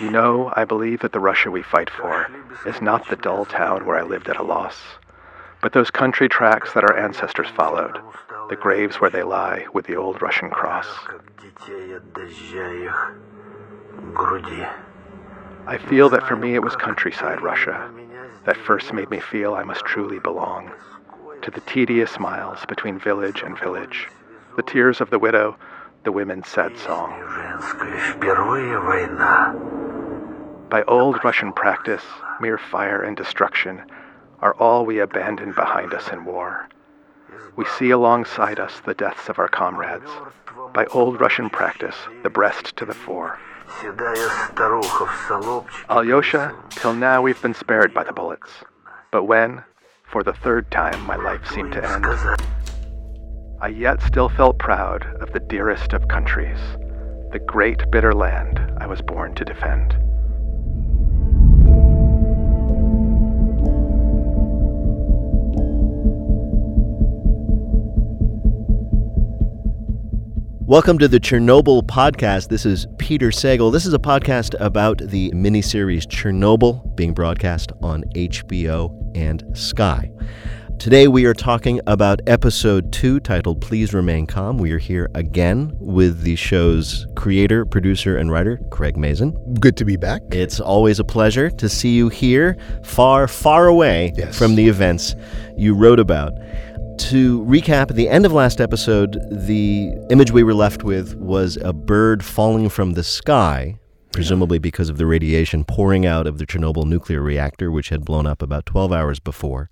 You know, I believe that the Russia we fight for is not the dull town where I lived at a loss, but those country tracks that our ancestors followed, the graves where they lie with the old Russian cross. I feel that for me it was countryside Russia that first made me feel I must truly belong to the tedious miles between village and village, the tears of the widow, the women's sad song. By old Russian practice, mere fire and destruction are all we abandon behind us in war. We see alongside us the deaths of our comrades. By old Russian practice, the breast to the fore. Alyosha, till now we've been spared by the bullets. But when, for the third time, my life seemed to end, I yet still felt proud of the dearest of countries, the great bitter land I was born to defend. Welcome to the Chernobyl podcast. This is Peter Sagal. This is a podcast about the miniseries Chernobyl being broadcast on HBO and Sky. Today we are talking about episode two titled Please Remain Calm. We are here again with the show's creator, producer, and writer, Craig Mazin. Good to be back. It's always a pleasure to see you here, far, far away Yes. from the events you wrote about. To recap, at the end of last episode, the image we were left with was a bird falling from the sky, presumably because of the radiation pouring out of the Chernobyl nuclear reactor, which had blown up about 12 hours before.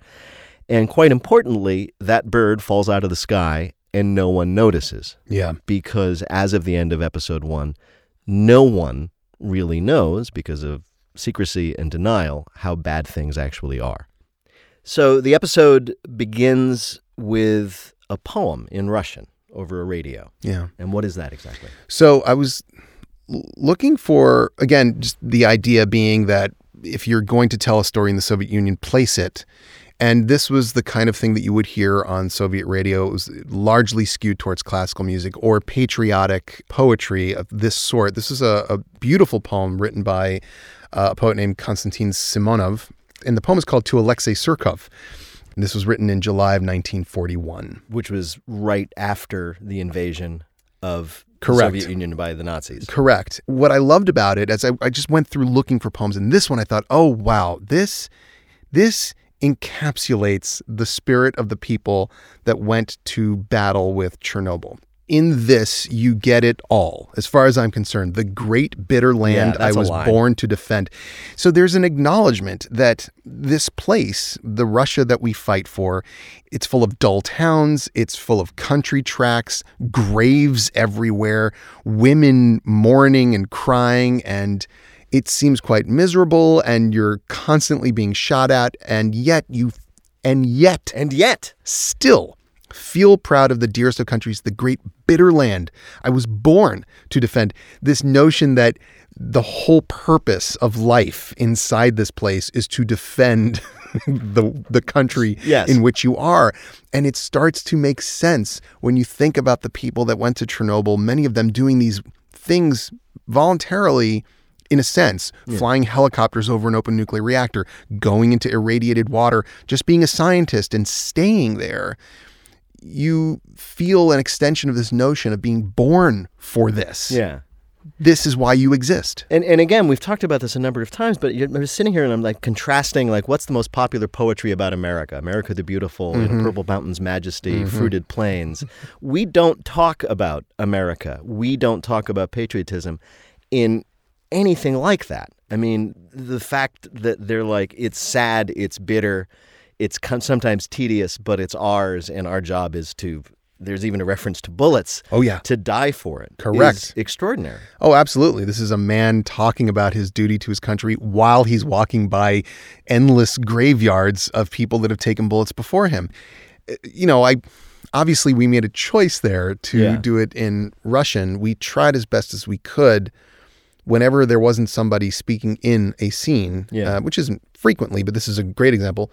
And quite importantly, that bird falls out of the sky and no one notices Yeah. because as of the end of episode one, no one really knows because of secrecy and denial how bad things actually are. So the episode begins with a poem in Russian over a radio. Yeah. And what is that exactly? So I was looking for, again, just the idea being that if you're going to tell a story in the Soviet Union, place it. And this was the kind of thing that you would hear on Soviet radio. It was largely skewed towards classical music or patriotic poetry of this sort. This is a, a beautiful poem written by uh, a poet named Konstantin Simonov. And the poem is called To Alexei Surkov. And this was written in July of 1941. Which was right after the invasion of Correct. the Soviet Union by the Nazis. Correct. What I loved about it, as I, I just went through looking for poems, and this one I thought, oh wow, this this encapsulates the spirit of the people that went to battle with Chernobyl. In this, you get it all, as far as I'm concerned. The great bitter land I was born to defend. So there's an acknowledgement that this place, the Russia that we fight for, it's full of dull towns, it's full of country tracks, graves everywhere, women mourning and crying, and it seems quite miserable, and you're constantly being shot at, and yet you, and yet, And yet, still feel proud of the dearest of countries, the great bitter land I was born to defend. This notion that the whole purpose of life inside this place is to defend the the country Yes. in which you are. And it starts to make sense when you think about the people that went to Chernobyl, many of them doing these things voluntarily in a sense, flying helicopters over an open nuclear reactor, going into irradiated water, just being a scientist and staying there you feel an extension of this notion of being born for this. yeah. This is why you exist. And and again, we've talked about this a number of times, but you're, I'm just sitting here and I'm like contrasting like what's the most popular poetry about America? America the beautiful, know, mm-hmm. purple mountains, majesty, mm-hmm. fruited plains. We don't talk about America. We don't talk about patriotism in anything like that. I mean, the fact that they're like it's sad, it's bitter, it's sometimes tedious, but it's ours, and our job is to. There's even a reference to bullets. Oh, yeah. to die for it. Correct. extraordinary. Oh, absolutely. This is a man talking about his duty to his country while he's walking by endless graveyards of people that have taken bullets before him. Uh, You know, I obviously we made a choice there to Yeah. do it in Russian. We tried as best as we could whenever there wasn't somebody speaking in a scene, Yeah. uh, which isn't frequently, but this is a great example,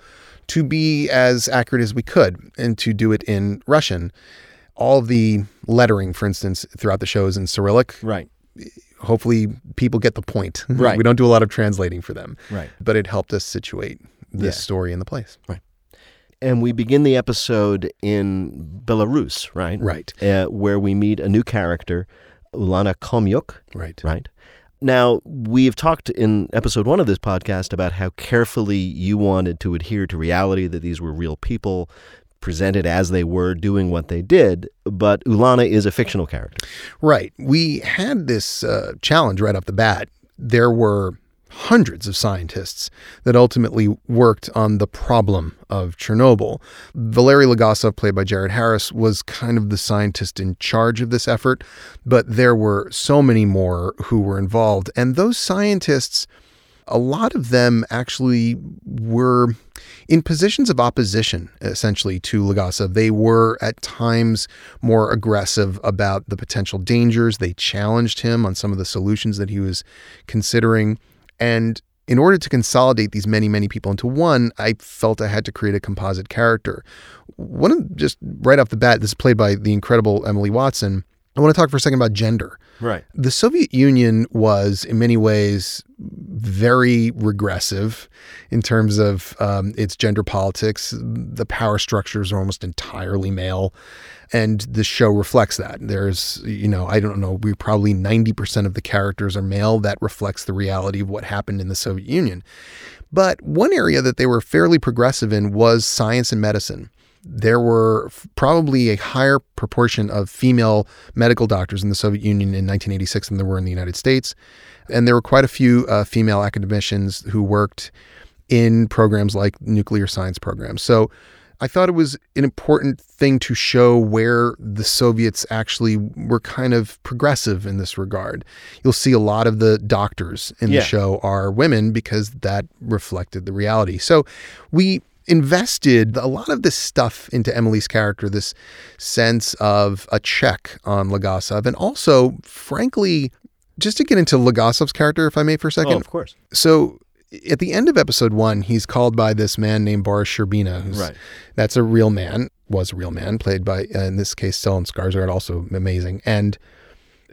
to be as accurate as we could and to do it in Russian. all the lettering, for instance, throughout the show is in Cyrillic. Right. Hopefully, people get the point. Right. we don't do a lot of translating for them, Right. but it helped us situate this Yeah. story in the place. Right and we begin the episode in Belarus, right? Right. Uh, where we meet a new character, Ulana Khomyuk, Right. right? Now, we've talked in episode one of this podcast about how carefully you wanted to adhere to reality, that these were real people presented as they were doing what they did, but Ulana is a fictional character. Right. We had this uh, challenge right off the bat. There were hundreds of scientists that ultimately worked on the problem of Chernobyl. Valery Legasov, played by Jared Harris, was kind of the scientist in charge of this effort, but there were so many more who were involved. And those scientists, a lot of them actually were in positions of opposition, essentially, to Legasov. They were at times more aggressive about the potential dangers. They challenged him on some of the solutions that he was considering. And in order to consolidate these many, many people into one, I felt I had to create a composite character. One of just right off the bat, this is played by the incredible Emily Watson. I want to talk for a second about gender. Right. The Soviet Union was, in many ways, very regressive in terms of um, its gender politics. The power structures are almost entirely male. And the show reflects that. There's, you know, I don't know, we probably 90% of the characters are male. That reflects the reality of what happened in the Soviet Union. But one area that they were fairly progressive in was science and medicine there were probably a higher proportion of female medical doctors in the Soviet Union in 1986 than there were in the United States. And there were quite a few uh, female academicians who worked in programs like nuclear science programs. So I thought it was an important thing to show where the Soviets actually were kind of progressive in this regard. You'll see a lot of the doctors in Yeah. the show are women because that reflected the reality. So we invested a lot of this stuff into Emily's character, this sense of a check on Legasov, and also, frankly, just to get into Legasov's character, if I may, for a second. Oh, of course. So at the end of episode one, he's called by this man named Boris Shcherbina, who's Right. that's a real man, was a real man, played by uh, in this case Stellan Skarsgård, also amazing. And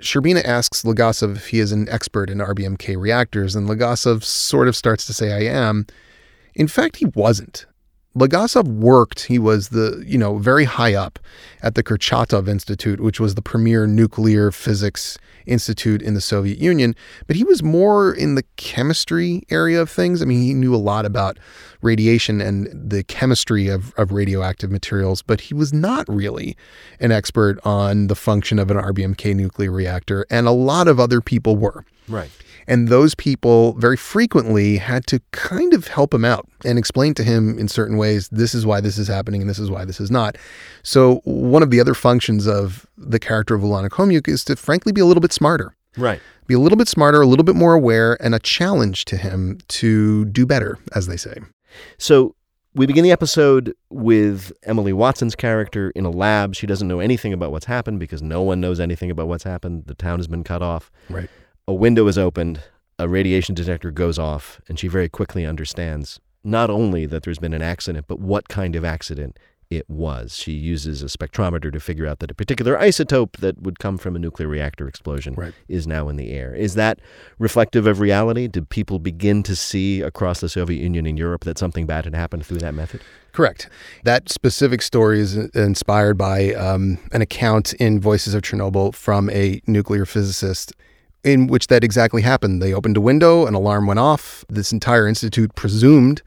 Shcherbina asks Legasov if he is an expert in RBMK reactors, and Legasov sort of starts to say, "I am." In fact, he wasn't. Legasov worked, he was the, you know, very high up at the Kurchatov Institute, which was the premier nuclear physics institute in the Soviet Union, but he was more in the chemistry area of things. I mean, he knew a lot about radiation and the chemistry of, of radioactive materials, but he was not really an expert on the function of an RBMK nuclear reactor, and a lot of other people were. Right. And those people very frequently had to kind of help him out and explain to him in certain ways this is why this is happening and this is why this is not. So, one of the other functions of the character of Ulana Khomyuk is to frankly be a little bit smarter, Right. be a little bit smarter, a little bit more aware, and a challenge to him to do better, as they say. So we begin the episode with Emily Watson's character in a lab. She doesn't know anything about what's happened because no one knows anything about what's happened. The town has been cut off. Right. A window is opened, a radiation detector goes off, and she very quickly understands not only that there's been an accident, but what kind of accident it was. She uses a spectrometer to figure out that a particular isotope that would come from a nuclear reactor explosion Right. is now in the air. Is that reflective of reality? Did people begin to see across the Soviet Union and Europe that something bad had happened through that method? Correct. That specific story is inspired by um, an account in Voices of Chernobyl from a nuclear physicist in which that exactly happened. They opened a window, an alarm went off. This entire institute presumed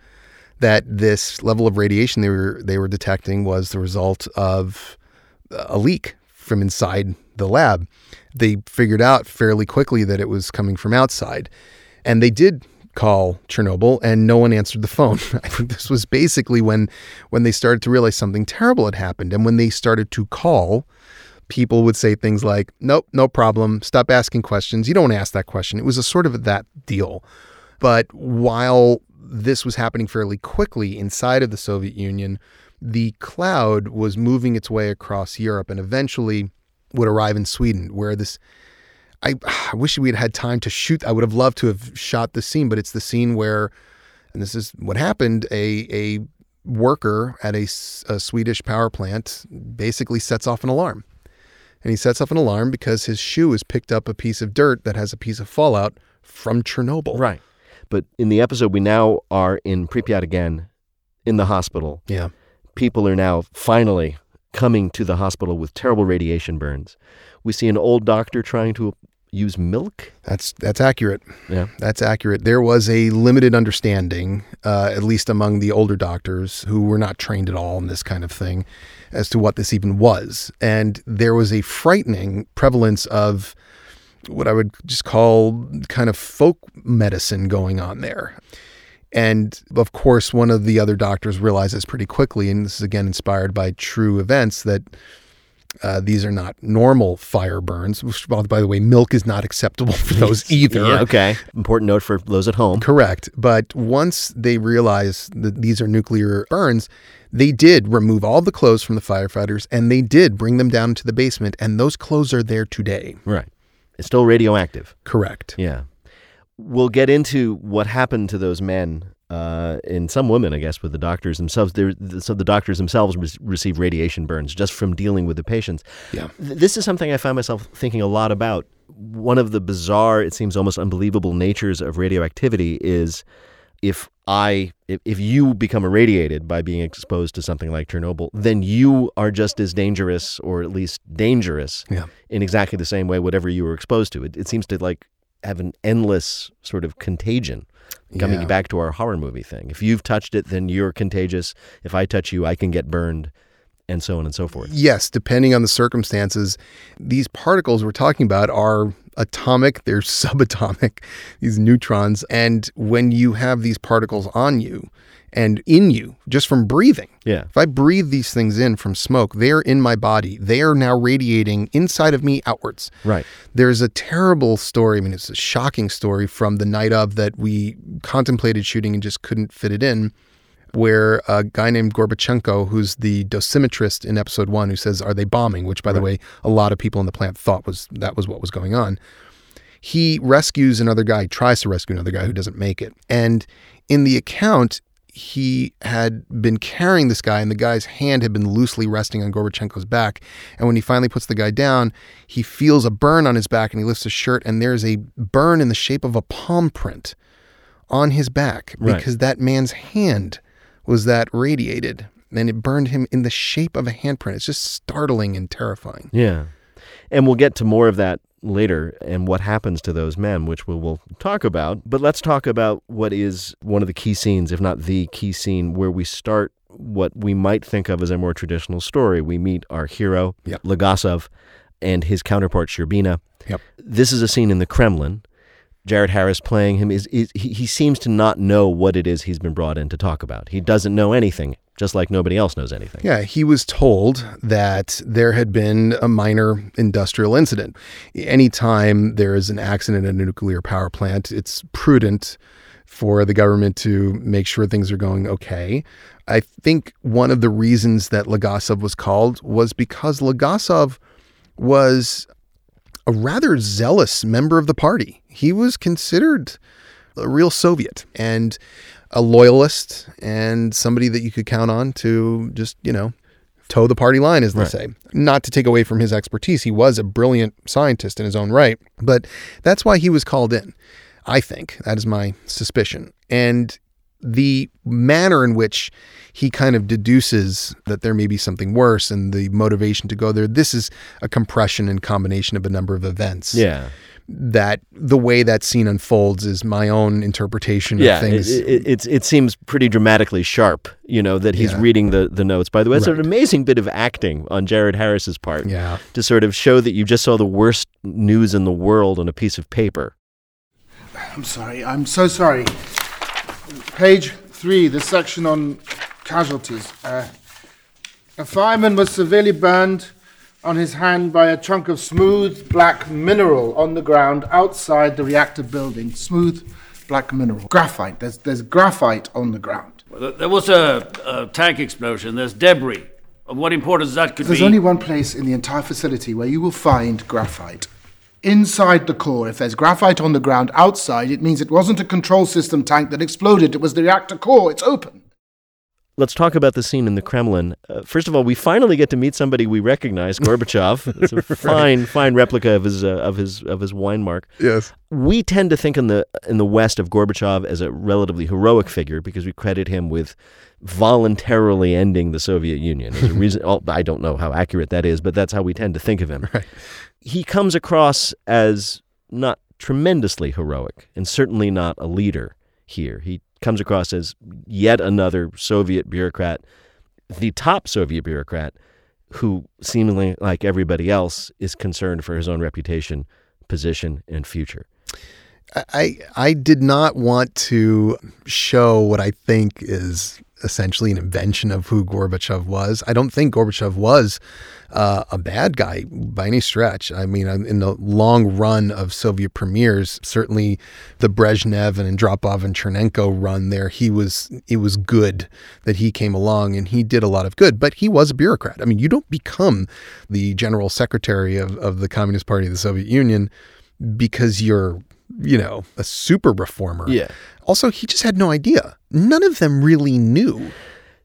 that this level of radiation they were they were detecting was the result of a leak from inside the lab. They figured out fairly quickly that it was coming from outside. And they did call Chernobyl and no one answered the phone. This was basically when when they started to realize something terrible had happened and when they started to call people would say things like nope no problem. Stop asking questions. You don't want to ask that question. It was a sort of that deal. But while this was happening fairly quickly inside of the Soviet Union the cloud was moving its way across Europe and eventually would arrive in Sweden where this I, I wish we had had time to shoot. I would have loved to have shot the scene, but it's the scene where, and this is what happened: a a worker at a Swedish power plant basically sets off an alarm, and he sets off an alarm because his shoe has picked up a piece of dirt that has a piece of fallout from Chernobyl. Right. But in the episode, we now are in Pripyat again, in the hospital. Yeah. People are now finally coming to the hospital with terrible radiation burns. We see an old doctor trying to use milk. That's that's accurate. Yeah. That's accurate. There was a limited understanding, uh, at least among the older doctors who were not trained at all in this kind of thing, as to what this even was. And there was a frightening prevalence of what I would just call kind of folk medicine going on there. And of course, one of the other doctors realizes pretty quickly, and this is again inspired by true events, that uh, these are not normal fire burns. Which, by the way, milk is not acceptable for those either. Yeah, okay. Important note for those at home. Correct. But once they realize that these are nuclear burns, they did remove all the clothes from the firefighters and they did bring them down to the basement, and those clothes are there today. Right. It's still radioactive. Correct. Yeah. We'll get into what happened to those men uh, and some women, I guess, with the doctors themselves. So the doctors themselves re- receive radiation burns just from dealing with the patients. Yeah. This is something I find myself thinking a lot about. One of the bizarre, it seems almost unbelievable natures of radioactivity is if I if, if you become irradiated by being exposed to something like Chernobyl, then you are just as dangerous or at least dangerous Yeah. in exactly the same way whatever you were exposed to. It, it seems to like have an endless sort of contagion. Coming Yeah. back to our horror movie thing. If you've touched it, then you're contagious. If I touch you, I can get burned, and so on and so forth. Yes, depending on the circumstances, these particles we're talking about are atomic, they're subatomic, these neutrons. And when you have these particles on you and in you, just from breathing, Yeah. if I breathe these things in from smoke, they're in my body. They are now radiating inside of me outwards. Right. There's a terrible story. I mean, it's a shocking story from the night of that we contemplated shooting and just couldn't fit it in, where a guy named Gorbachenko, who's the dosimetrist in episode one, who says, "Are they bombing?" Which, by the way, a lot of people in the plant thought was that was what was going on. He rescues another guy, tries to rescue another guy who doesn't make it, and in the account. He had been carrying this guy, and the guy's hand had been loosely resting on Gorbachenko's back. And when he finally puts the guy down, he feels a burn on his back and he lifts his shirt, and there's a burn in the shape of a palm print on his back Right. because that man's hand was that radiated and it burned him in the shape of a handprint. It's just startling and terrifying. Yeah. And we'll get to more of that later and what happens to those men, which we will talk about. But let's talk about what is one of the key scenes, if not the key scene, where we start what we might think of as a more traditional story. We meet our hero, Yep. Legasov, and his counterpart, Shcherbina. Yep. This is a scene in the Kremlin. Jared Harris playing him is, is he, he seems to not know what it is he's been brought in to talk about. He doesn't know anything, just like nobody else knows anything. Yeah, he was told that there had been a minor industrial incident. Anytime there is an accident at a nuclear power plant, it's prudent for the government to make sure things are going okay. I think one of the reasons that Legasov was called was because Legasov was a rather zealous member of the party. He was considered a real Soviet and a loyalist and somebody that you could count on to just, you know, toe the party line, as they Right. say. Not to take away from his expertise. He was a brilliant scientist in his own right, but that's why he was called in. I think that is my suspicion. And the manner in which he kind of deduces that there may be something worse and the motivation to go there, this is a compression and combination of a number of events Yeah. that the way that scene unfolds is my own interpretation yeah, of things. It, it, it's it seems pretty dramatically sharp, you know, that he's Yeah. reading the, the notes. By the way, it's an amazing bit of acting on Jared Harris's part yeah. to sort of show that you just saw the worst news in the world on a piece of paper. I'm sorry. I'm so sorry. Page three, the section on casualties. Uh, a fireman was severely burned on his hand by a chunk of smooth black mineral on the ground outside the reactor building. Smooth black mineral. Graphite. There's, there's graphite on the ground. Well, There was a, a tank explosion. There's debris. Of what importance that could There's be? only one place in the entire facility where you will find graphite. Inside the core, if there's graphite on the ground outside, it means it wasn't a control system tank that exploded, it was the reactor core. It's open. Let's talk about the scene in the Kremlin. Uh, first of all, we finally get to meet somebody we recognize, Gorbachev. It's a fine, fine replica of his uh, of his of his wine mark. Yes. We tend to think in the in the West of Gorbachev as a relatively heroic figure because we credit him with voluntarily ending the Soviet Union. A reason, well, I don't know how accurate that is, but that's how we tend to think of him. Right. He comes across as not tremendously heroic and certainly not a leader here. He comes across as yet another Soviet bureaucrat, the top Soviet bureaucrat, who seemingly, like everybody else, is concerned for his own reputation, position, and future. I I did not want to show what I think is essentially an invention of who Gorbachev was. I don't think Gorbachev was uh, a bad guy by any stretch. I mean, in the long run of Soviet premiers, certainly the Brezhnev and Andropov and Chernenko run there, he was it was good that he came along and he did a lot of good. But he was a bureaucrat. I mean, you don't become the general secretary of, of the Communist Party of the Soviet Union because you're you know, a super reformer. Yeah. Also, he just had no idea. None of them really knew.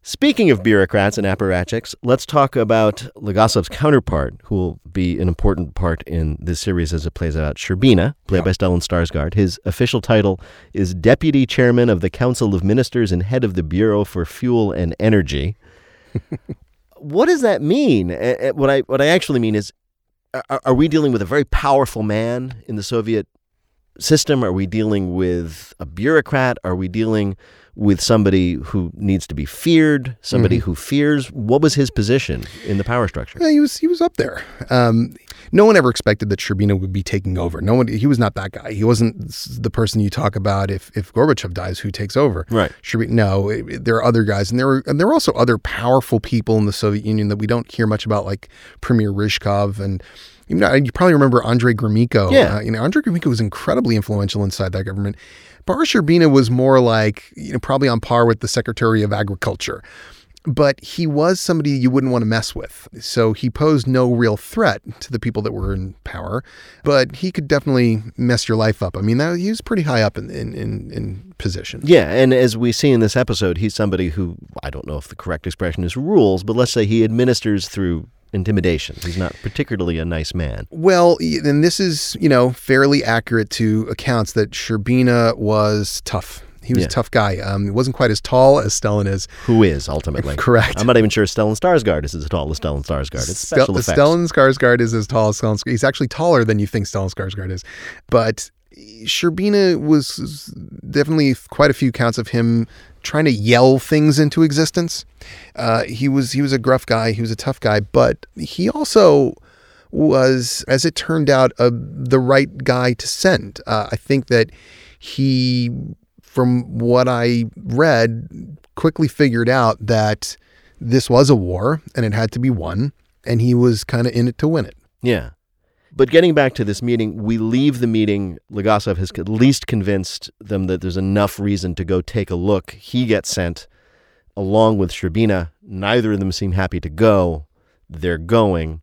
Speaking of bureaucrats and apparatchiks, let's talk about Legasov's counterpart, who will be an important part in this series as it plays out. Shcherbina, played by Stellan Skarsgård. His official title is Deputy Chairman of the Council of Ministers and Head of the Bureau for Fuel and Energy. what does that mean? What I what I actually mean is, are, are we dealing with a very powerful man in the Soviet system? Are we dealing with a bureaucrat? Are we dealing with somebody who needs to be feared? Somebody who fears? What was his position in the power structure? Yeah, he was he was up there. Um, no one ever expected that Shcherbina would be taking over. No one. He was not that guy. He wasn't the person you talk about if if Gorbachev dies, who takes over. Right. Shcherbina. No, it- there are other guys, and there were and there were also other powerful people in the Soviet Union that we don't hear much about, like Premier Ryzhkov and. You, know, you probably remember Andrei Gromyko. Yeah. Uh, you know, Andrei Gromyko was incredibly influential inside that government. Boris Shcherbina was more like, you know, probably on par with the Secretary of Agriculture but he was somebody you wouldn't want to mess with. So he posed no real threat to the people that were in power, but he could definitely mess your life up. I mean, that, he was pretty high up in in, in, in position. Yeah, and as we see in this episode, he's somebody who I don't know if the correct expression is rules, but let's say he administers through intimidation. He's not particularly a nice man. Well, and this is, you know, fairly accurate to accounts that Shcherbina was tough. He was Yeah. a tough guy. Um, he wasn't quite as tall as Stellan is. Who is ultimately Correct. I'm not even sure Stellan Skarsgård is as tall as Stellan Skarsgård. It's special Stel- effects. Stellan Skarsgård is as tall as Stellan. He's actually taller than you think Stellan Skarsgård is, but Shcherbina was definitely quite a few counts of him trying to yell things into existence. Uh, he was he was a gruff guy. He was a tough guy, but he also was, as it turned out, the right guy to send. Uh, I think that he, from what I read, quickly figured out that this was a war and it had to be won, and he was kind of in it to win it. Yeah. But getting back to this meeting, we leave the meeting. Legasov has at least convinced them that there's enough reason to go take a look. He gets sent along with Shcherbina. Neither of them seem happy to go. They're going.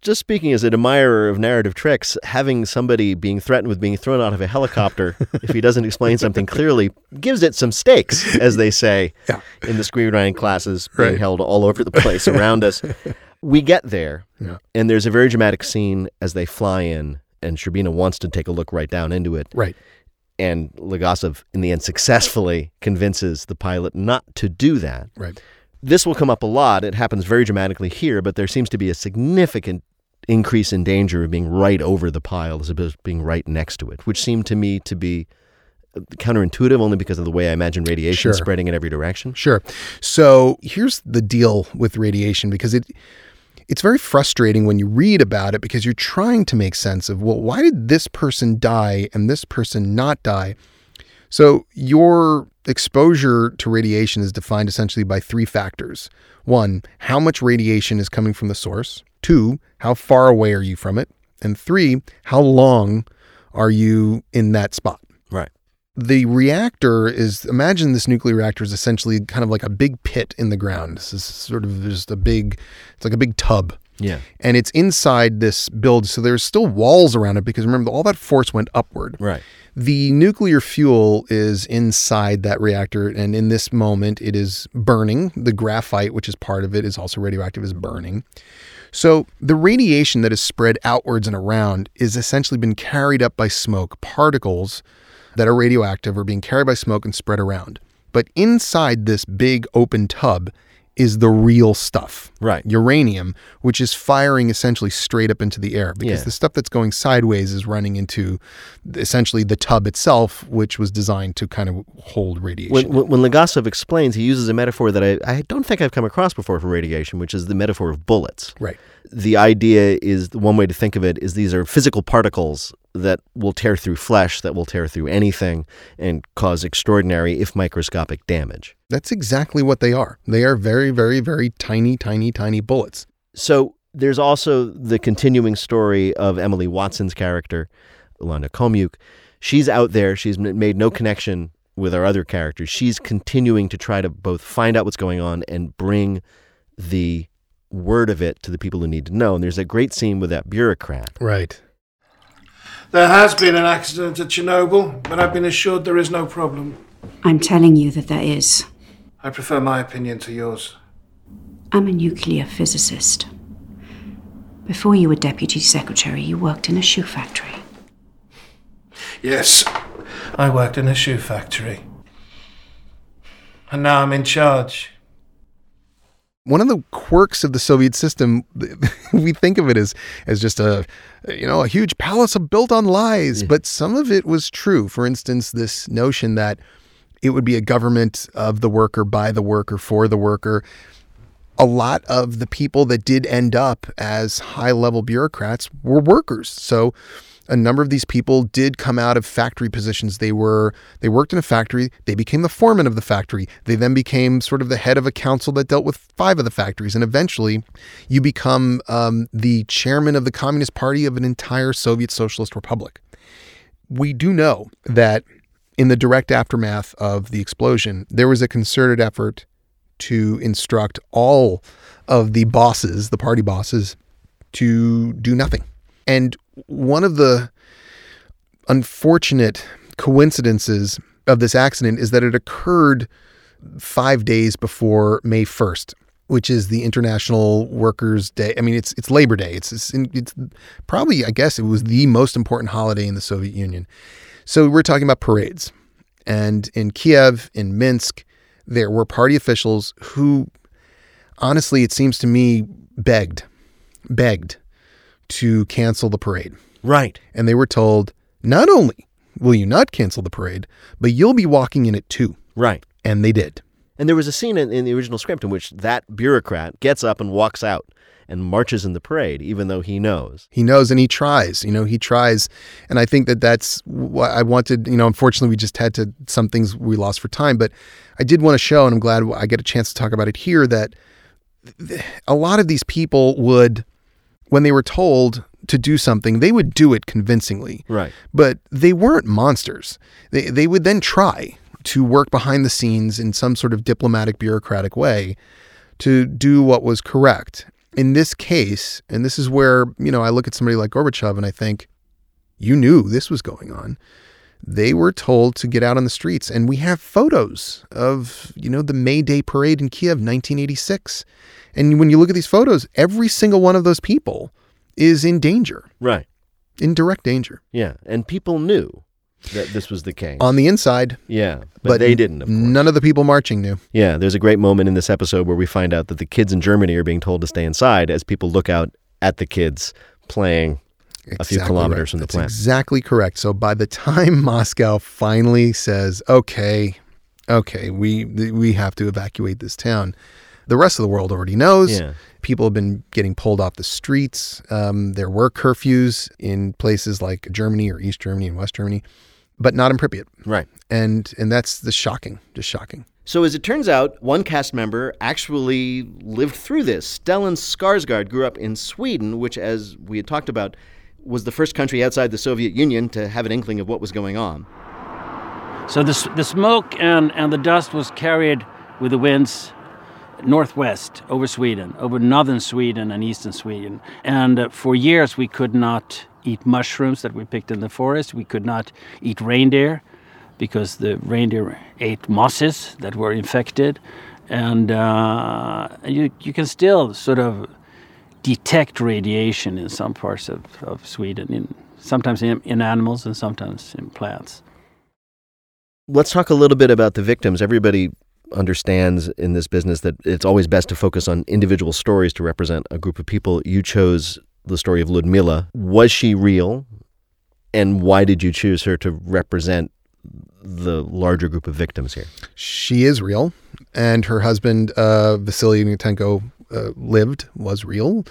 Just speaking as an admirer of narrative tricks, having somebody being threatened with being thrown out of a helicopter if he doesn't explain something clearly gives it some stakes, as they say Yeah. in the screenwriting classes being Right. held all over the place around us. We get there, Yeah. and there's a very dramatic scene as they fly in, and Shcherbina wants to take a look right down into it. Right. And Legasov, in the end, successfully convinces the pilot not to do that. Right. This will come up a lot. It happens very dramatically here, but there seems to be a significant increase in danger of being right over the pile as opposed to being right next to it, which seemed to me to be uh, counterintuitive only because of the way I imagine radiation Sure. spreading in every direction. Sure. So here's the deal with radiation because it it's very frustrating when you read about it because you're trying to make sense of well, why did this person die and this person not die? So your exposure to radiation is defined essentially by three factors. One, how much radiation is coming from the source. Two, how far away are you from it? And three, how long are you in that spot? The reactor is imagine this nuclear reactor is essentially kind of like a big pit in the ground. This is sort of just a big, it's like a big tub. Yeah. And it's inside this build, so there's still walls around it because remember, all that force went upward. Right. The nuclear fuel is inside that reactor, and in this moment, it is burning. The graphite, which is part of it, is also radioactive, is burning. So the radiation that is spread outwards and around is essentially been carried up by smoke. Particles that are radioactive are being carried by smoke and spread around. But inside this big open tub is the real stuff. Right. Uranium, which is firing essentially straight up into the air because Yeah. the stuff that's going sideways is running into essentially the tub itself, which was designed to kind of hold radiation. When, when, when Legasov explains, he uses a metaphor that I, I don't think I've come across before for radiation, which is the metaphor of bullets. right. The idea is the one way to think of it is these are physical particles that will tear through flesh, that will tear through anything, and cause extraordinary, if microscopic, damage. That's exactly what they are. They are very, very, very tiny, tiny, tiny bullets. So there's also the continuing story of Emily Watson's character, Ulana Khomyuk. She's out there. She's made no connection with our other characters. She's continuing to try to both find out what's going on and bring the word of it to the people who need to know. And there's a great scene with that bureaucrat. Right. There has been an accident at Chernobyl, but I've been assured there is no problem. I'm telling you that there is. I prefer my opinion to yours. I'm a nuclear physicist. Before you were deputy secretary, you worked in a shoe factory. Yes, I worked in a shoe factory. And now I'm in charge. One of the quirks of the Soviet system, we think of it as as just a you know a huge palace built on lies, but some of it was true. For instance, this notion that it would be a government of the worker, by the worker, for the worker. A lot of the people that did end up as high level bureaucrats were workers. So a number of these people did come out of factory positions. They were they worked in a factory. They became the foreman of the factory. They then became sort of the head of a council that dealt with five of the factories, and eventually, you become um, the chairman of the Communist Party of an entire Soviet Socialist Republic. We do know that in the direct aftermath of the explosion, there was a concerted effort to instruct all of the bosses, the party bosses, to do nothing. And one of the unfortunate coincidences of this accident is that it occurred five days before May 1st, which is the International Workers' Day. I mean, it's it's Labor Day. It's it's, it's probably, I guess, it was the most important holiday in the Soviet Union. So we're talking about parades, and in Kiev, in Minsk, there were party officials who, honestly, it seems to me, begged, begged to cancel the parade. Right. And they were told, not only will you not cancel the parade, but you'll be walking in it too. Right. And they did. And there was a scene in, in the original script in which that bureaucrat gets up and walks out and marches in the parade, even though he knows. He knows and he tries. You know, he tries. And I think that that's what I wanted. You know, unfortunately, we just had to, some things we lost for time, but I did want to show, and I'm glad I get a chance to talk about it here, that a lot of these people would, when they were told to do something, they would do it convincingly. Right. But they weren't monsters. They, they would then try to work behind the scenes in some sort of diplomatic, bureaucratic way to do what was correct. In this case, and this is where, you know, I look at somebody like Gorbachev and I think, you knew this was going on. They were told to get out on the streets. And we have photos of, you know, the May Day parade in Kiev, 1986. And when you look at these photos, every single one of those people is in danger, Right. in direct danger. Yeah. And people knew that this was the case. On the inside, yeah. But, they didn't, of. None of the people marching knew. Yeah, there's a great moment in this episode where we find out that the kids in Germany are being told to stay inside as people look out at the kids playing a few kilometers right. from the That's plant. Exactly correct. So by the time Moscow finally says, "Okay, okay, we we have to evacuate this town," the rest of the world already knows. Yeah. People have been getting pulled off the streets. Um, there were curfews in places like Germany or East Germany and West Germany, but not in Pripyat. Right. And and that's the shocking, just shocking. So as it turns out, one cast member actually lived through this. Stellan Skarsgård grew up in Sweden, which, as we had talked about, was the first country outside the Soviet Union to have an inkling of what was going on. So the, the smoke and, and the dust was carried with the winds northwest over Sweden, over northern Sweden and eastern Sweden. And uh, for years, we could not eat mushrooms that we picked in the forest. We could not eat reindeer because the reindeer ate mosses that were infected. And uh, you, you can still sort of detect radiation in some parts of, of Sweden, in, sometimes in, in animals and sometimes in plants. Let's talk a little bit about the victims. Everybody understands in this business that it's always best to focus on individual stories to represent a group of people. You chose the story of Ludmila. Was she real? And why did you choose her to represent the larger group of victims here? She is real, and her husband, uh, Vasily Ignatenko, uh, lived, was real.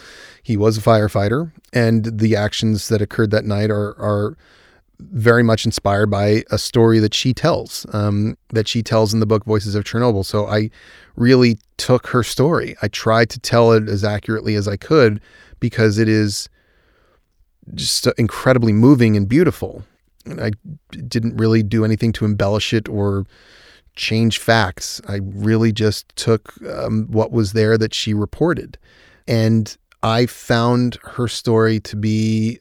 He was a firefighter, and the actions that occurred that night are are very much inspired by a story that she tells, um, that she tells in the book Voices of Chernobyl. So I really took her story. I tried to tell it as accurately as I could because it is just incredibly moving and beautiful. And I didn't really do anything to embellish it or change facts. I really just took um, what was there that she reported. And I found her story to be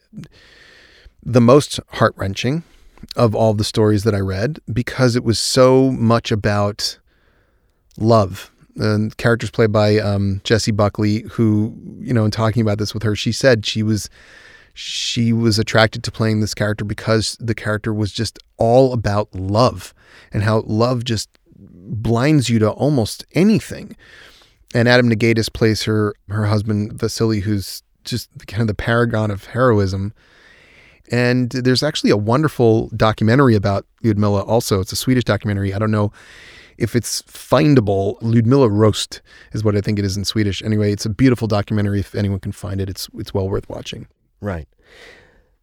the most heart wrenching of all the stories that I read because it was so much about love. And characters played by um, Jessie Buckley, who, you know, in talking about this with her, she said she was she was attracted to playing this character because the character was just all about love and how love just blinds you to almost anything. And Adam Nagaitis plays her her husband Vasily, who's just kind of the paragon of heroism. And there's actually a wonderful documentary about Ludmilla also. It's a Swedish documentary. I don't know if it's findable. Ludmilla röst is what I think it is in Swedish. Anyway, it's a beautiful documentary. If anyone can find it, it's it's well worth watching. Right.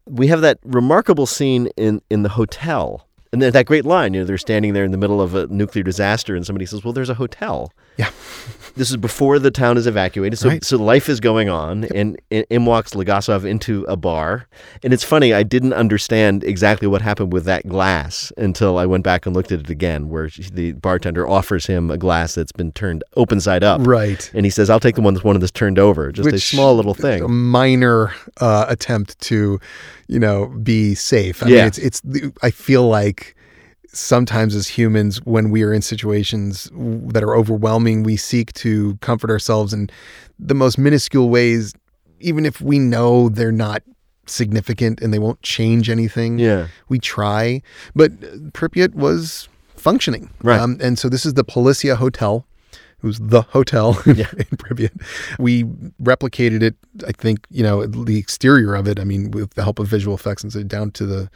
We have that remarkable scene in, in the hotel. And then that great line, you know, they're standing there in the middle of a nuclear disaster, and somebody says, "Well, there's a hotel." Yeah. this is before the town is evacuated, so Right. so life is going on, and in, in walks Legasov into a bar, and it's funny. I didn't understand exactly what happened with that glass until I went back and looked at it again, where she- the bartender offers him a glass that's been turned open side up, Right. and he says, "I'll take the one that's one of this turned over." Just a small little thing, A minor uh, attempt to, you know, be safe. I Yeah. mean, it's it's. I feel like sometimes as humans, when we are in situations that are overwhelming, we seek to comfort ourselves in the most minuscule ways, even if we know they're not significant and they won't change anything. Yeah. we try. But Pripyat was functioning. Right. Um, and so this is the Polissya Hotel. It was the hotel in, Yeah. in Pripyat. We replicated it, I think, you know, the exterior of it, I mean, with the help of visual effects and so down to the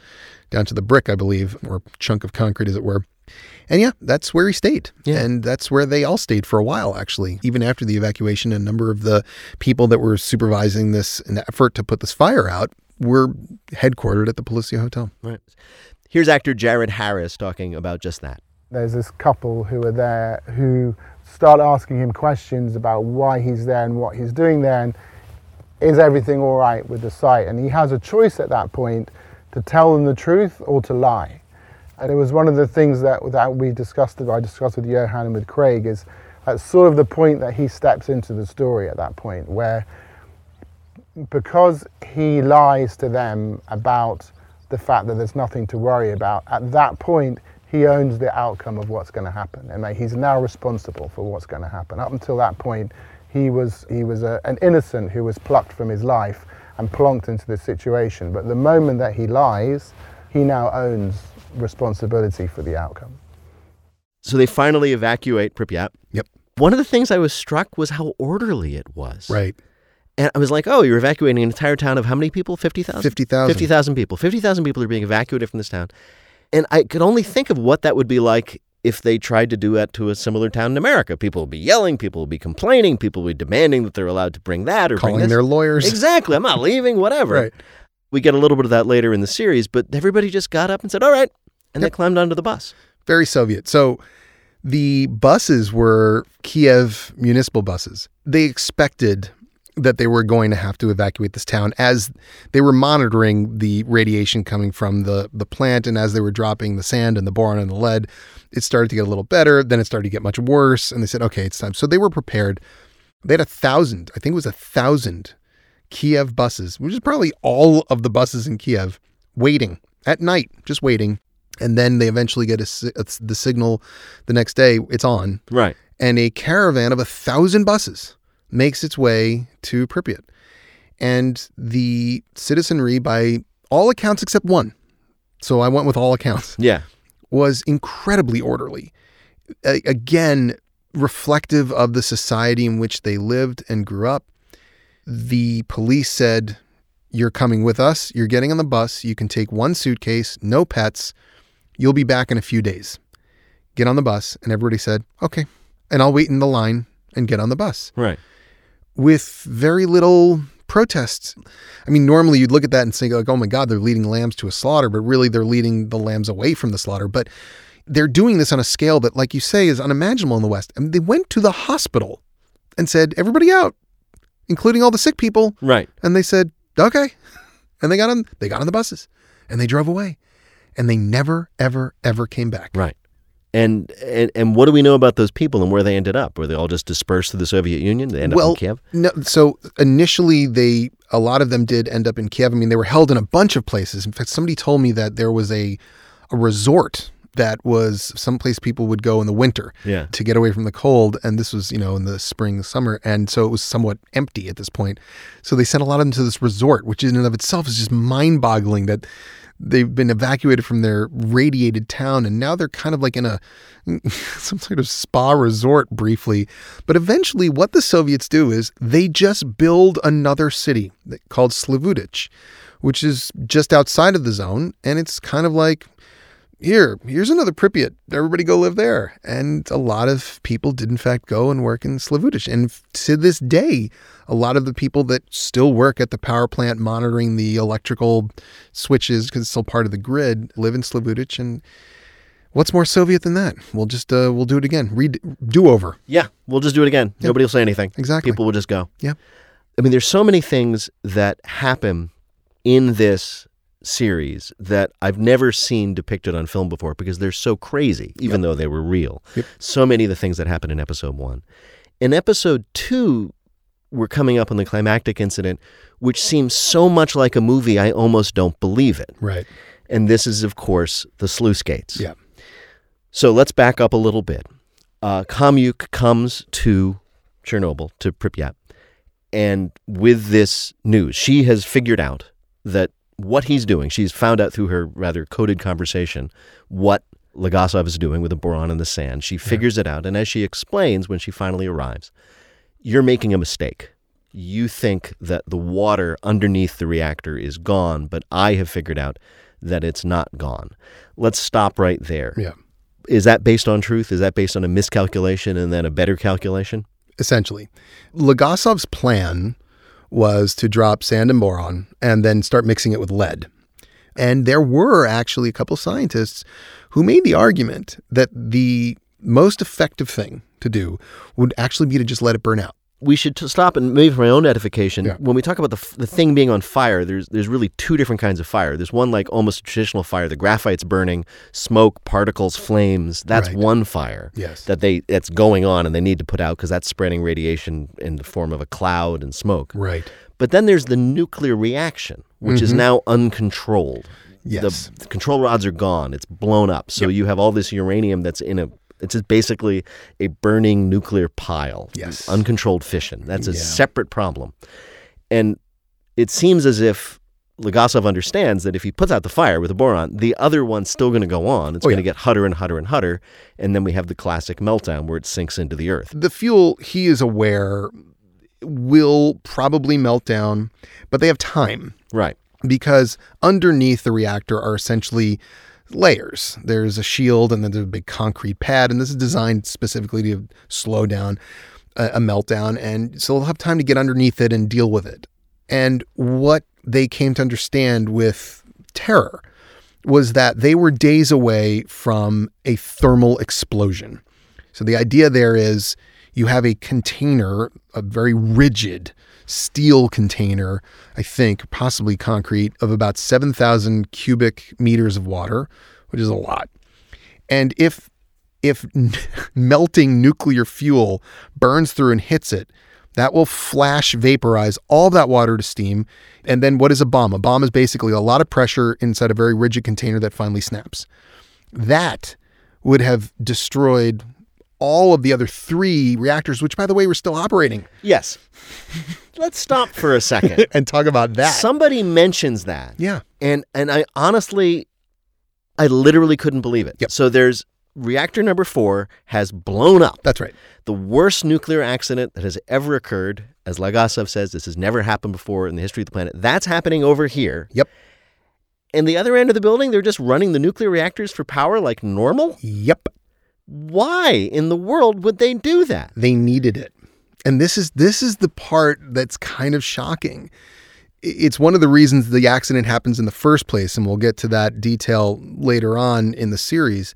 down to the brick, I believe, or chunk of concrete as it were. And yeah, that's where he stayed. Yeah. And that's where they all stayed for a while, actually. Even after the evacuation, a number of the people that were supervising this an effort to put this fire out were headquartered at the Polissya Hotel. Right. Here's actor Jared Harris talking about just that. there's this couple who are there who start asking him questions about why he's there and what he's doing there and is everything all right with the site? And he has a choice at that point to tell them the truth or to lie. And it was one of the things that, that we discussed that I discussed with Johan and with Craig is that's sort of the point that he steps into the story at that point where because he lies to them about the fact that there's nothing to worry about, at that point, he owns the outcome of what's going to happen. And that he's now responsible for what's going to happen. Up until that point, he was, he was a, an innocent who was plucked from his life and plonked into this situation. But the moment that he lies, he now owns responsibility for the outcome. So they finally evacuate Pripyat. Yep. One of the things I was struck was how orderly it was. Right. And I was like, oh, you're evacuating an entire town of how many people? 50,000? 50,000. 50,000 people. 50,000 people are being evacuated from this town. And I could only think of what that would be like if they tried to do that to a similar town in America. People would be yelling, people would be complaining, people would be demanding that they're allowed to bring that or bring Calling their lawyers. Exactly. I'm not leaving, whatever. Right. We get a little bit of that later in the series, but everybody just got up and said, all right. And they climbed onto the bus. Very Soviet. So the buses were Kiev municipal buses. They expected that they were going to have to evacuate this town as they were monitoring the radiation coming from the, the plant and as they were dropping the sand and the boron and the lead, it started to get a little better. Then it started to get much worse. And they said, okay, it's time. So they were prepared. They had a thousand, I think it was a thousand Kiev buses, which is probably all of the buses in Kiev, waiting at night, just waiting. And then they eventually get a, a- the signal the next day, it's on. Right. And a caravan of a thousand buses makes its way to Pripyat. And the citizenry, by all accounts except one, so I went with all accounts, Yeah. was incredibly orderly. A- again, reflective of the society in which they lived and grew up. The police said, You're coming with us. You're getting on the bus. You can take one suitcase, no pets. You'll be back in a few days. Get on the bus. And everybody said, Okay. And I'll wait in the line and get on the bus Right. With very little protests. I mean, normally you'd look at that and say, like, oh my God, they're leading lambs to a slaughter, but really they're leading the lambs away from the slaughter. But they're doing this on a scale that, like you say, is unimaginable in the West. I mean, they went to the hospital and said, everybody out, including all the sick people. Right. And they said, okay. And they got on they got on the buses and they drove away. And they never, ever, ever came back. Right. And, and and what do we know about those people and where they ended up? Were they all just dispersed to the Soviet Union? They ended up in Kiev? No, so initially they a lot of them did end up in Kiev. I mean, they were held in a bunch of places. In fact, somebody told me that there was a a resort that was someplace people would go in the winter Yeah. to get away from the cold. And this was, you know, in the spring, summer. And so it was somewhat empty at this point. So they sent a lot of them to this resort, which in and of itself is just mind boggling that they've been evacuated from their radiated town and now they're kind of like in a some sort of spa resort briefly. But eventually what the Soviets do is they just build another city called Slavutich, which is just outside of the zone. And it's kind of like here, here's another Pripyat. Everybody go live there. And a lot of people did, in fact, go and work in Slavutich. And to this day, a lot of the people that still work at the power plant monitoring the electrical switches, because it's still part of the grid, live in Slavutich. And what's more Soviet than that? We'll just, uh, we'll do it again. Re- do over. Yeah, we'll just do it again. Nobody will say anything. Exactly. People will just go. Yeah. I mean, there's so many things that happen in this series that I've never seen depicted on film before because they're so crazy, even though they were real. Yep. So many of the things that happened in episode one. In episode two, we're coming up on the climactic incident, which seems so much like a movie, I almost don't believe it. Right. And this is, of course, the sluice gates. Yeah. So let's back up a little bit. Uh, Khomyuk comes to Chernobyl, to Pripyat, and with this news, she has figured out that what he's doing, she's found out through her rather coded conversation what Legasov is doing with the boron in the sand. She figures it out, and as she explains when she finally arrives, you're making a mistake. You think that the water underneath the reactor is gone, but I have figured out that it's not gone. Let's stop right there. Yeah. Is that based on truth? Is that based on a miscalculation and then a better calculation? essentially. Legasov's plan was to drop sand and boron and then start mixing it with lead. And there were actually a couple scientists who made the argument that the most effective thing to do would actually be to just let it burn out. We should t- stop and maybe for my own edification. Yeah. When we talk about the, f- the thing being on fire, there's there's really two different kinds of fire. There's one like almost traditional fire, the graphite's burning, smoke, particles, flames. That's Right. one fire. Yes. That they that's going on and they need to put out because that's spreading radiation in the form of a cloud and smoke. Right. But then there's the nuclear reaction, which is mm-hmm. now uncontrolled. Yes. The, the control rods are gone. It's blown up. So you have all this uranium that's in a. It's just basically a burning nuclear pile. Yes. Uncontrolled fission. That's a Yeah. separate problem. And it seems as if Legasov understands that if he puts out the fire with the boron, the other one's still going to go on. It's Oh, going to yeah. get hotter and hotter and hotter. And then we have the classic meltdown where it sinks into the earth. The fuel, he is aware, will probably melt down, but they have time. Right. because underneath the reactor are essentially layers. There's a shield and then there's a big concrete pad, and this is designed specifically to slow down a, a meltdown. And so they'll have time to get underneath it and deal with it. And what they came to understand with terror was that they were days away from a thermal explosion. So the idea there is you have a container, a very rigid steel container, I think, possibly concrete, of about 7,000 cubic meters of water, which is a lot. And if if melting nuclear fuel burns through and hits it, that will flash vaporize all that water to steam. And then what is a bomb? A bomb is basically a lot of pressure inside a very rigid container that finally snaps. That would have destroyed all of the other three reactors, which, by the way, were still operating. Yes. Let's stop for a second and talk about that. Somebody mentions that. Yeah. And and I honestly I literally couldn't believe it. Yep. So there's reactor number 4 has blown up. That's right. The worst nuclear accident that has ever occurred. As Legasov says, this has never happened before in the history of the planet. That's happening over here. Yep. And the other end of the building, they're just running the nuclear reactors for power like normal? Yep. Why in the world would they do that? They needed it. And this is this is the part that's kind of shocking. It's one of the reasons the accident happens in the first place, and we'll get to that detail later on in the series.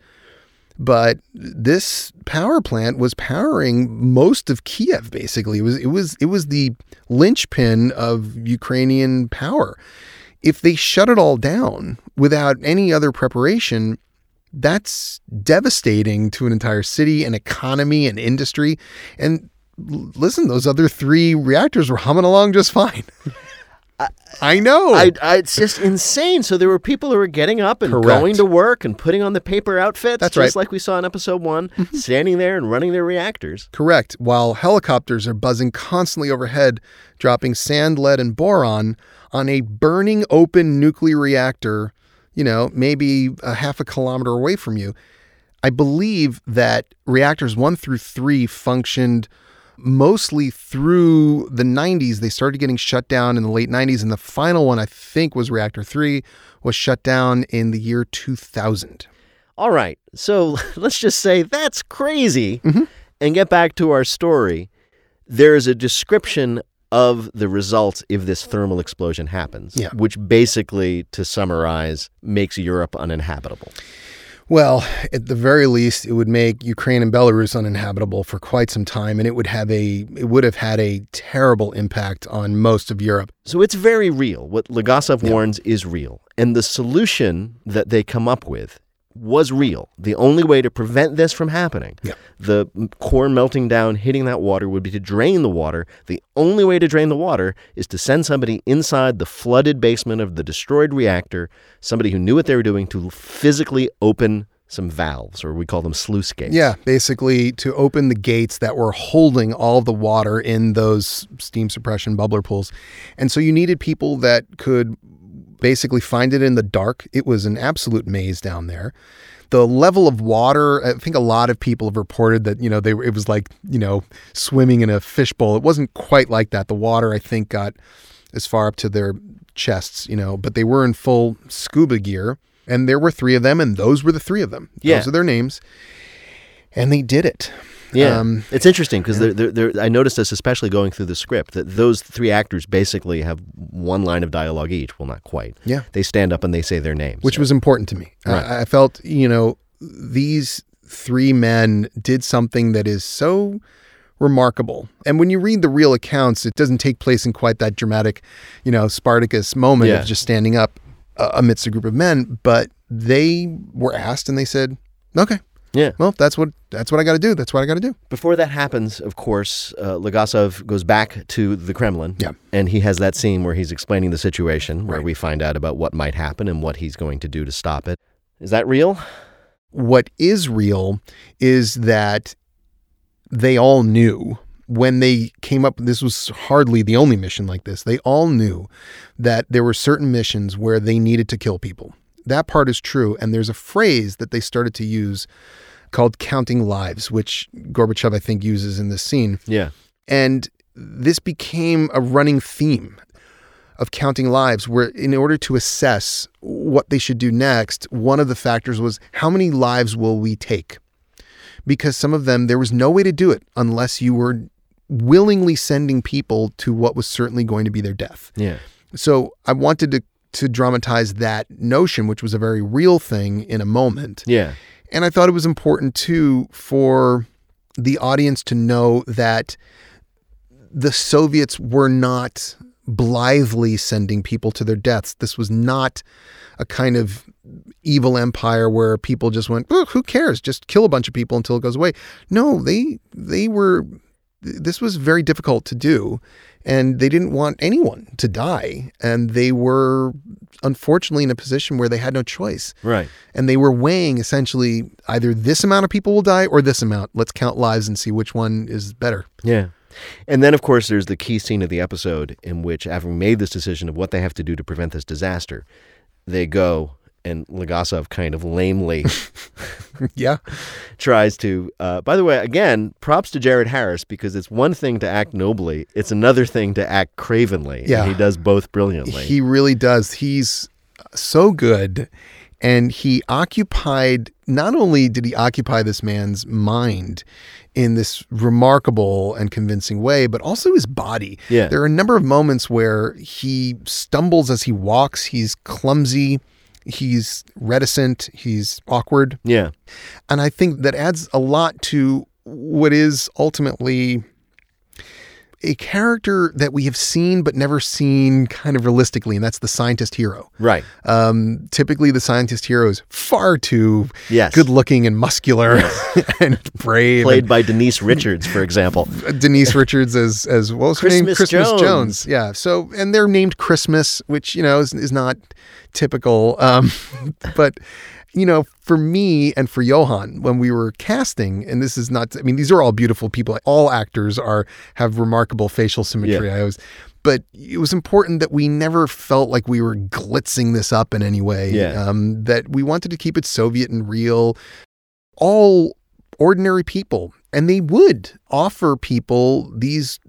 But this power plant was powering most of Kiev. Basically, it was it was it was the linchpin of Ukrainian power. If they shut it all down without any other preparation, that's devastating to an entire city, an economy, an industry. And listen, those other three reactors were humming along just fine. I know. I, I, it's just insane. So there were people who were getting up and Correct. going to work and putting on the paper outfits, That's just right. Like we saw in episode one, mhm. standing there and running their reactors. Correct. While helicopters are buzzing constantly overhead, dropping sand, lead, and boron on a burning open nuclear reactor, you know, maybe a half a kilometer away from you. I believe that reactors one through three functioned mostly through the 90s. They started getting shut down in the late 90s, and the final one, I think, was reactor three, was shut down in the year 2000. All right. So let's just say that's crazy Mm-hmm. and get back to our story. There is a description of the results if this thermal explosion happens, Yeah. which basically, to summarize, makes Europe uninhabitable. Well, at the very least, it would make Ukraine and Belarus uninhabitable for quite some time, and it would have a it would have had a terrible impact on most of Europe. So it's very real. What Legasov warns is real. And the solution that they come up with was real. The only way to prevent this from happening, Yeah. the core melting down, hitting that water, would be to drain the water. The only way to drain the water is to send somebody inside the flooded basement of the destroyed reactor, somebody who knew what they were doing, to physically open some valves, or we call them sluice gates. Yeah, basically to open the gates that were holding all the water in those steam suppression bubbler pools. And so you needed people that could basically find it in the dark. It was an absolute maze down there. The level of water, I think a lot of people have reported that, you know, they it was like, you know, swimming in a fishbowl. It wasn't quite like that. The water, I think, got as far up to their chests, you know, but they were in full scuba gear. And there were three of them, and those were the three of them. Yeah. Those are their names. And they did it. Yeah, Um, it's interesting because they're, I noticed this especially going through the script that those three actors basically have one line of dialogue each. Well, not quite. Yeah. they stand up and they say their names, which was important to me. Right. I, I felt, you know, these three men did something that is so remarkable. And when you read the real accounts, it doesn't take place in quite that dramatic, you know, Spartacus moment Yeah. of just standing up uh, amidst a group of men. But they were asked, and they said, "Okay, yeah. well, that's what that's what I got to do. That's what I got to do." Before that happens, of course, uh, Legasov goes back to the Kremlin. Yeah. and he has that scene where he's explaining the situation, where Right. we find out about what might happen and what he's going to do to stop it. Is that real? what is real is that they all knew when they came up this was hardly the only mission like this they all knew that there were certain missions where they needed to kill people that part is true and there's a phrase that they started to use called counting lives which gorbachev i think uses in this scene Yeah, and this became a running theme of counting lives, where in order to assess what they should do next, one of the factors was how many lives will we take? Because some of them, there was no way to do it unless you were willingly sending people to what was certainly going to be their death. yeah, So I wanted to, to dramatize that notion, which was a very real thing in a moment. yeah. And I thought it was important too for the audience to know that the Soviets were not blithely sending people to their deaths. This was not a kind of evil empire where people just went, oh, "Who cares? Just kill a bunch of people until it goes away." No, they they were. This was very difficult to do, and they didn't want anyone to die, and they were unfortunately in a position where they had no choice. Right. And they were weighing essentially either this amount of people will die or this amount. Let's count lives and see which one is better. Yeah. And then, of course, there's the key scene of the episode in which, having made this decision of what they have to do to prevent this disaster, they go and Legasov kind of lamely Yeah. tries to. Uh, by the way, again, props to Jared Harris because it's one thing to act nobly, it's another thing to act cravenly. and Yeah. he does both brilliantly. He really does. He's so good. And he occupied, not only did he occupy this man's mind in this remarkable and convincing way, but also his body. Yeah. There are a number of moments where he stumbles as he walks, he's clumsy, he's reticent, he's awkward. yeah. And I think that adds a lot to what is ultimately a character that we have seen but never seen kind of realistically, and that's the scientist hero. Right. Um, typically, the scientist hero is far too Yes. good looking and muscular and brave. Played by Denise Richards, for example. Denise Richards as as what was her name? Christmas Jones. Yeah. So and they're named Christmas, which you know is, is not typical. Um, but you know, for me and for Johan, when we were casting, and this is not, I mean, these are all beautiful people. All actors are have remarkable facial symmetry. Yeah. I was, but it was important that we never felt like we were glitzing this up in any way. Yeah. Um, that we wanted to keep it Soviet and real. All ordinary people, and they would offer people these,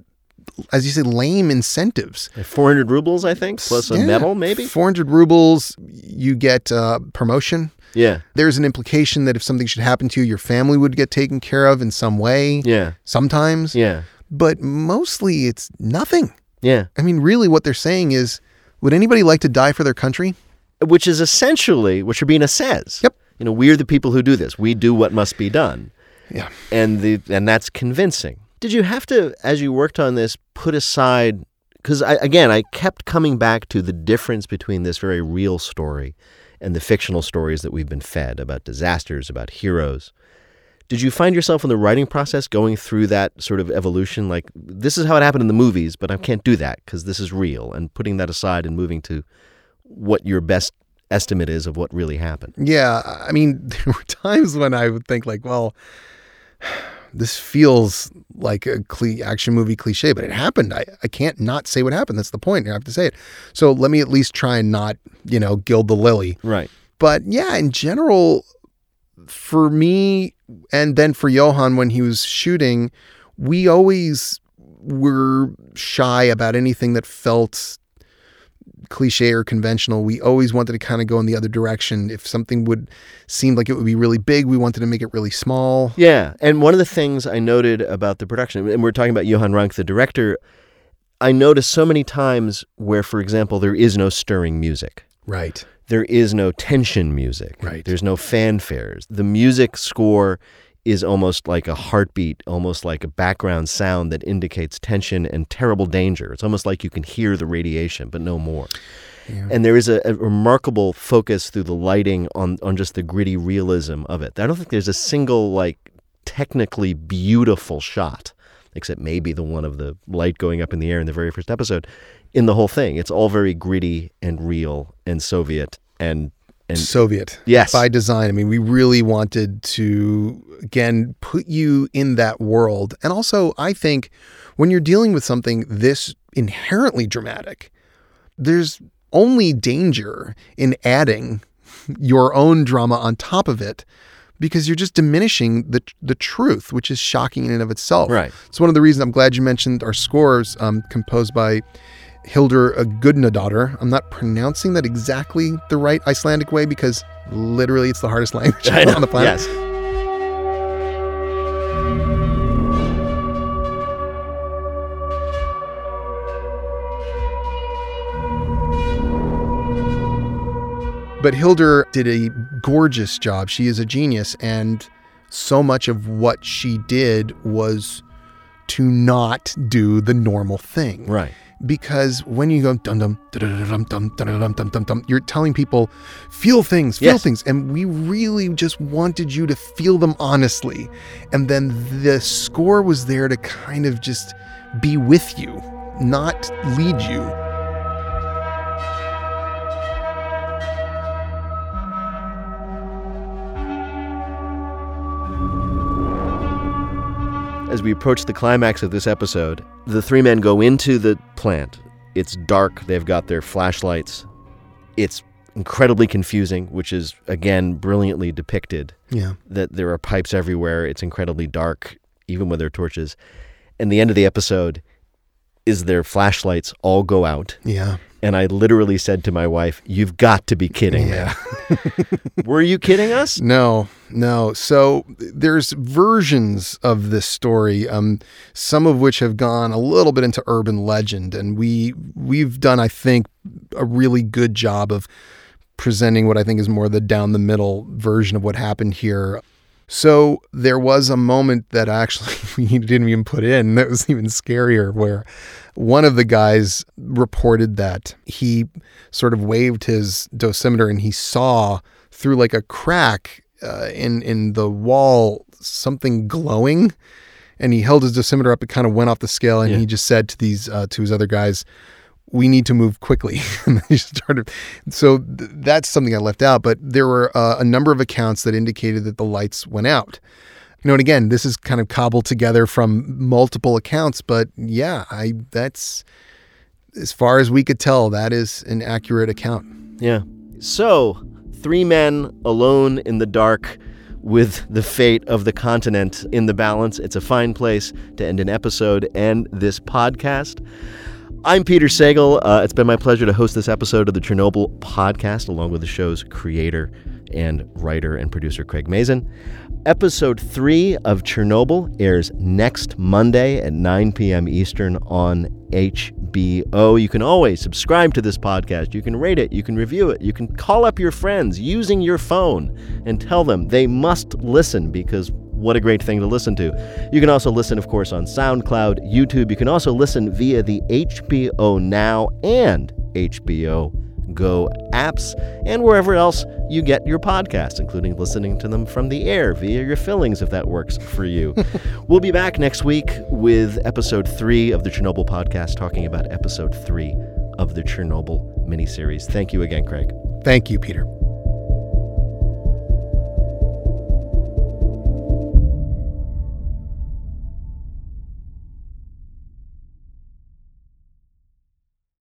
as you say, lame incentives. 400 rubles, I think, plus a Yeah. medal, maybe? 400 rubles, you get uh, promotion. Yeah. There's an implication that if something should happen to you, your family would get taken care of in some way. Yeah. Sometimes. Yeah. But mostly it's nothing. Yeah. I mean, really, what they're saying is would anybody like to die for their country? Which is essentially what Shcherbina says. Yep. You know, we're the people who do this. We do what must be done. Yeah. And the and that's convincing. Did you have to, as you worked on this, put aside because I, again, I kept coming back to the difference between this very real story and the fictional stories that we've been fed about disasters, about heroes. Did you find yourself in the writing process going through that sort of evolution? Like, this is how it happened in the movies, but I can't do that because this is real, and putting that aside and moving to what your best estimate is of what really happened. Yeah. I mean, there were times when I would think, like, well, this feels like a cli action movie cliche, but it happened. I, I can't not say what happened. That's the point. I have to say it. So let me at least try and not, you know, gild the lily. Right. But yeah, in general, for me and then for Johan when he was shooting, we always were shy about anything that felt cliche or conventional. We always wanted to kind of go in the other direction. If something would seem like it would be really big, we wanted to make it really small. Yeah, and one of the things I noted about the production, and we're talking about Johan Renck, the director, I noticed so many times where, for example, there is no stirring music. Right. There is no tension music. Right. There's no fanfares. The music score is almost like a heartbeat, almost like a background sound that indicates tension and terrible danger. It's almost like you can hear the radiation, but no more. And there is a, a remarkable focus through the lighting on, on just the gritty realism of it. I don't think there's a single, like, technically beautiful shot, except maybe the one of the light going up in the air in the very first episode, in the whole thing. It's all very gritty and real and Soviet and and Soviet. Yes. By design. I mean, we really wanted to, again, put you in that world. And also, I think when you're dealing with something this inherently dramatic, there's only danger in adding your own drama on top of it because you're just diminishing the the truth, which is shocking in and of itself. Right. It's one of the reasons I'm glad you mentioned our scores um, composed by Hildur Gudnadottir. I'm not pronouncing that exactly the right Icelandic way because literally it's the hardest language on the planet. Yes. But Hildur did a gorgeous job. She is a genius. And so much of what she did was to not do the normal thing. Right. Because when you go dum dum dum dum dum dum dum dum you're telling people feel things, feel Yes. things, and we really just wanted you to feel them honestly. And then the score was there to kind of just be with you, not lead you. As we approach the climax of this episode, the three men go into the plant. It's dark. They've got their flashlights. It's incredibly confusing, which is, again, brilliantly depicted. Yeah. That there are pipes everywhere. It's incredibly dark, even with their torches. And the end of the episode is their flashlights all go out. Yeah. And I literally said to my wife, You've got to be kidding Yeah. me. Were you kidding us? No, no. So there's versions of this story, um, some of which have gone a little bit into urban legend, and we we've done, I think, a really good job of presenting what I think is more the down the middle version of what happened here. So there was a moment that actually we didn't even put in that was even scarier where one of the guys reported that he sort of waved his dosimeter and he saw through like a crack uh, in in the wall something glowing and he held his dosimeter up it kind of went off the scale and Yeah. he just said to these uh, to his other guys we need to move quickly. and they started. So th- that's something I left out. But there were uh, a number of accounts that indicated that the lights went out. You know, and again, this is kind of cobbled together from multiple accounts. But yeah, I that's as far as we could tell, that is an accurate account. Yeah. So, three men alone in the dark with the fate of the continent in the balance. It's a fine place to end an episode and this podcast. I'm Peter Sagal. Uh, it's been my pleasure to host this episode of the Chernobyl podcast, along with the show's creator and writer and producer Craig Mazin. Episode three of Chernobyl airs next Monday at 9 p.m. Eastern on HBO. You can always subscribe to this podcast. You can rate it. You can review it. You can call up your friends using your phone and tell them they must listen because what a great thing to listen to. You can also listen, of course, on SoundCloud, YouTube. You can also listen via the HBO Now and HBO Go apps and wherever else you get your podcasts, including listening to them from the air via your fillings if that works for you. we'll be back next week with episode three of the Chernobyl podcast, talking about episode three of the Chernobyl miniseries. Thank you again, Craig. Thank you, Peter.